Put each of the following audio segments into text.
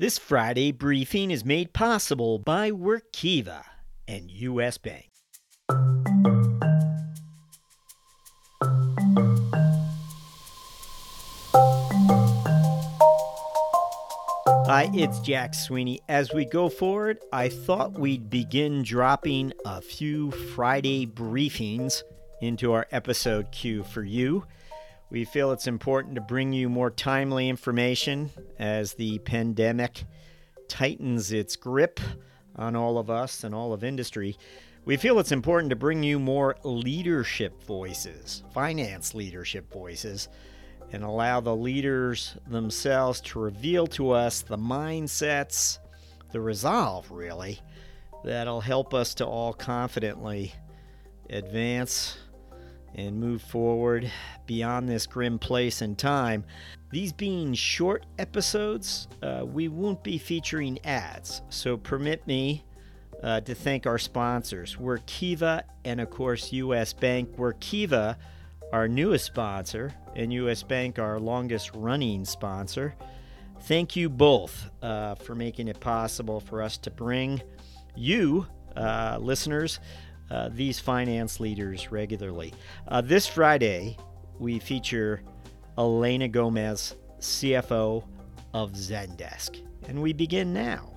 This Friday briefing is made possible by Workiva and U.S. Bank. Hi, it's Jack Sweeney. As we go forward, I thought we'd begin dropping a few Friday briefings into our episode queue for you. We feel it's important to bring you more timely information as the pandemic tightens its grip on all of us and all of industry. We feel it's important to bring you more leadership voices, finance leadership voices, and allow the leaders themselves to reveal to us the mindsets, the resolve, really, that'll help us to all confidently advance and move forward beyond this grim place and time. These being short episodes, uh, we won't be featuring ads, so permit me uh, to thank our sponsors, Workiva and, of course, U.S. Bank. Workiva, our newest sponsor, and U.S. Bank, our longest running sponsor. Thank you both uh, for making it possible for us to bring you, uh, listeners, uh, these finance leaders regularly. Uh, this Friday, we feature Elena Gomez, CFO of Zendesk. And we begin now.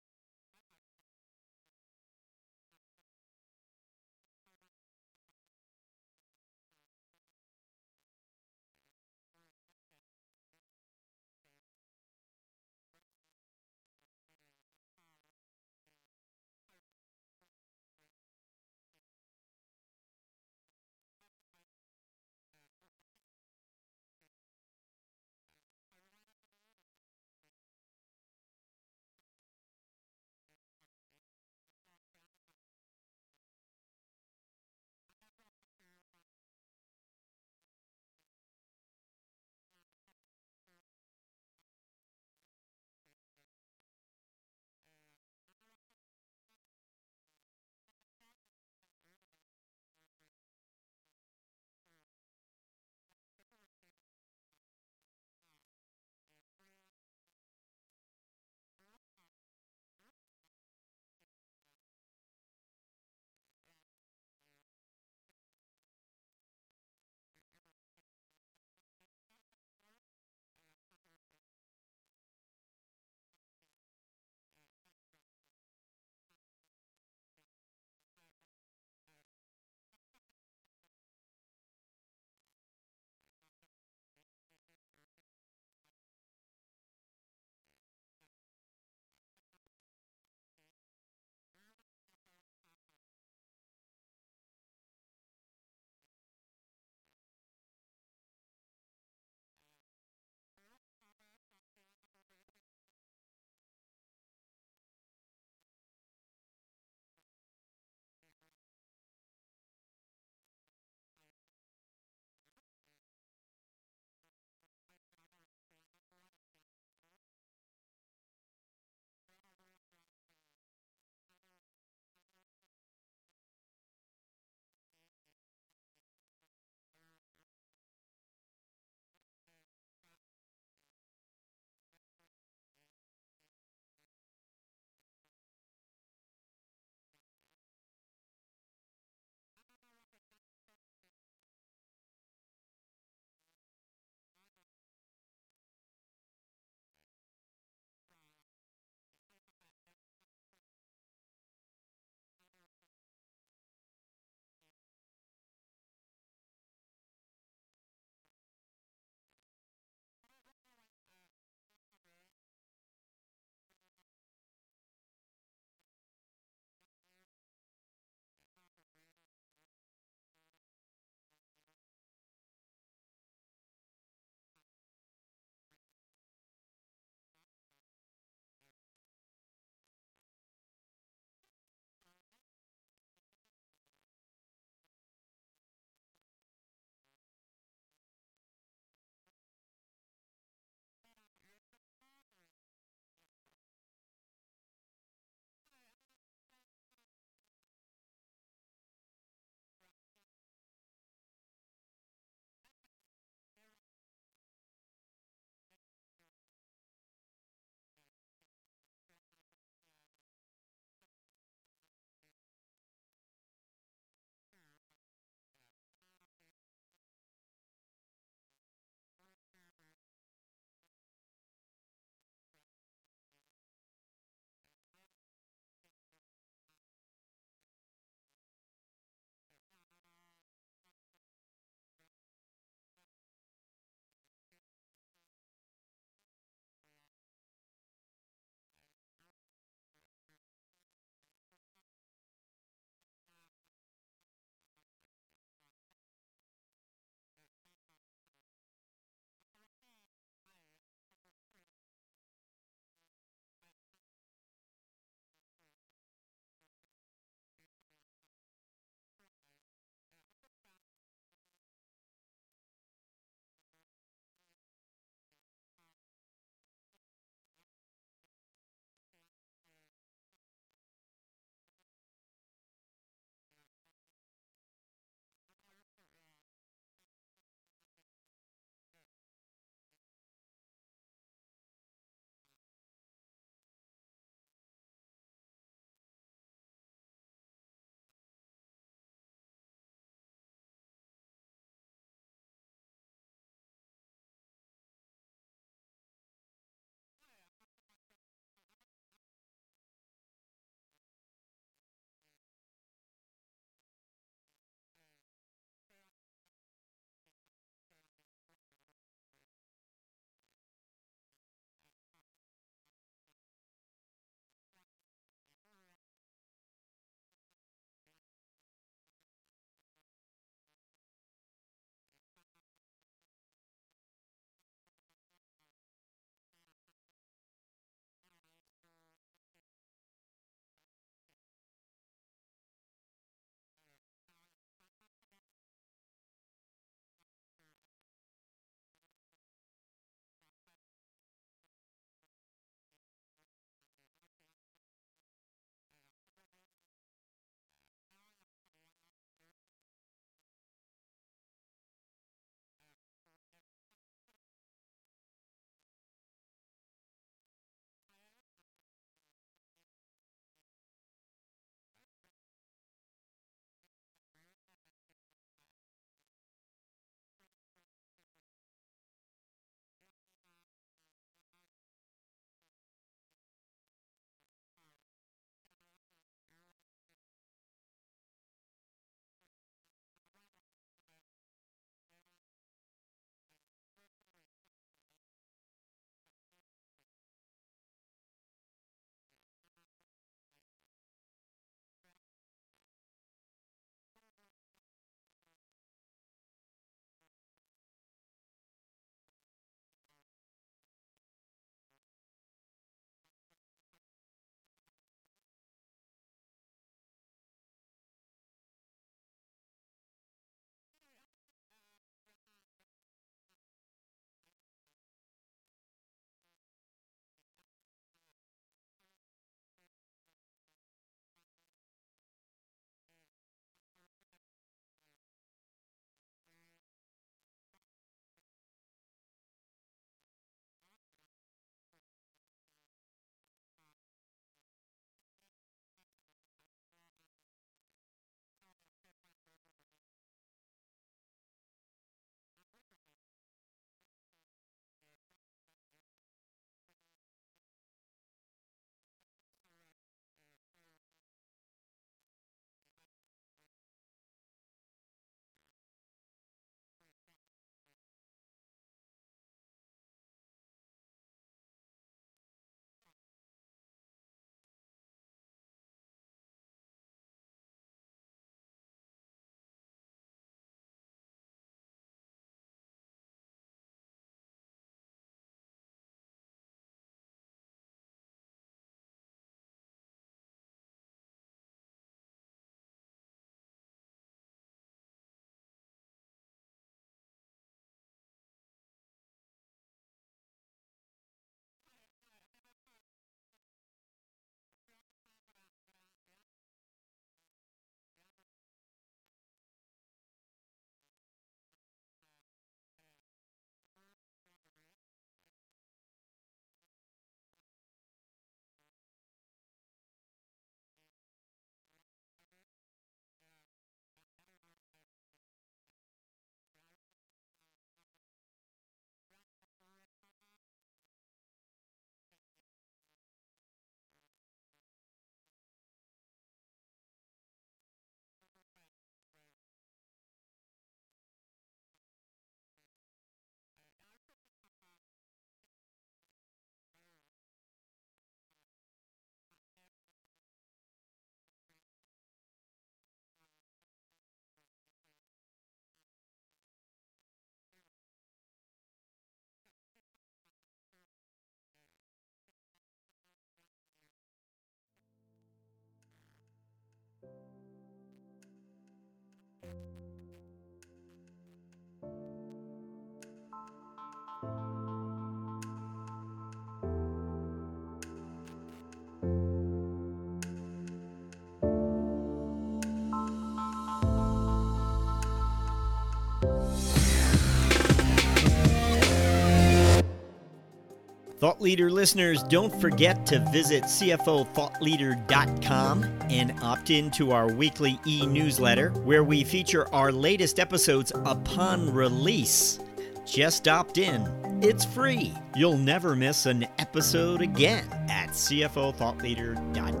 Thought Leader listeners, don't forget to visit CFOThoughtLeader.com and opt in to our weekly e newsletter where we feature our latest episodes upon release. Just opt in. It's free. You'll never miss an episode again at CFOThoughtLeader.com.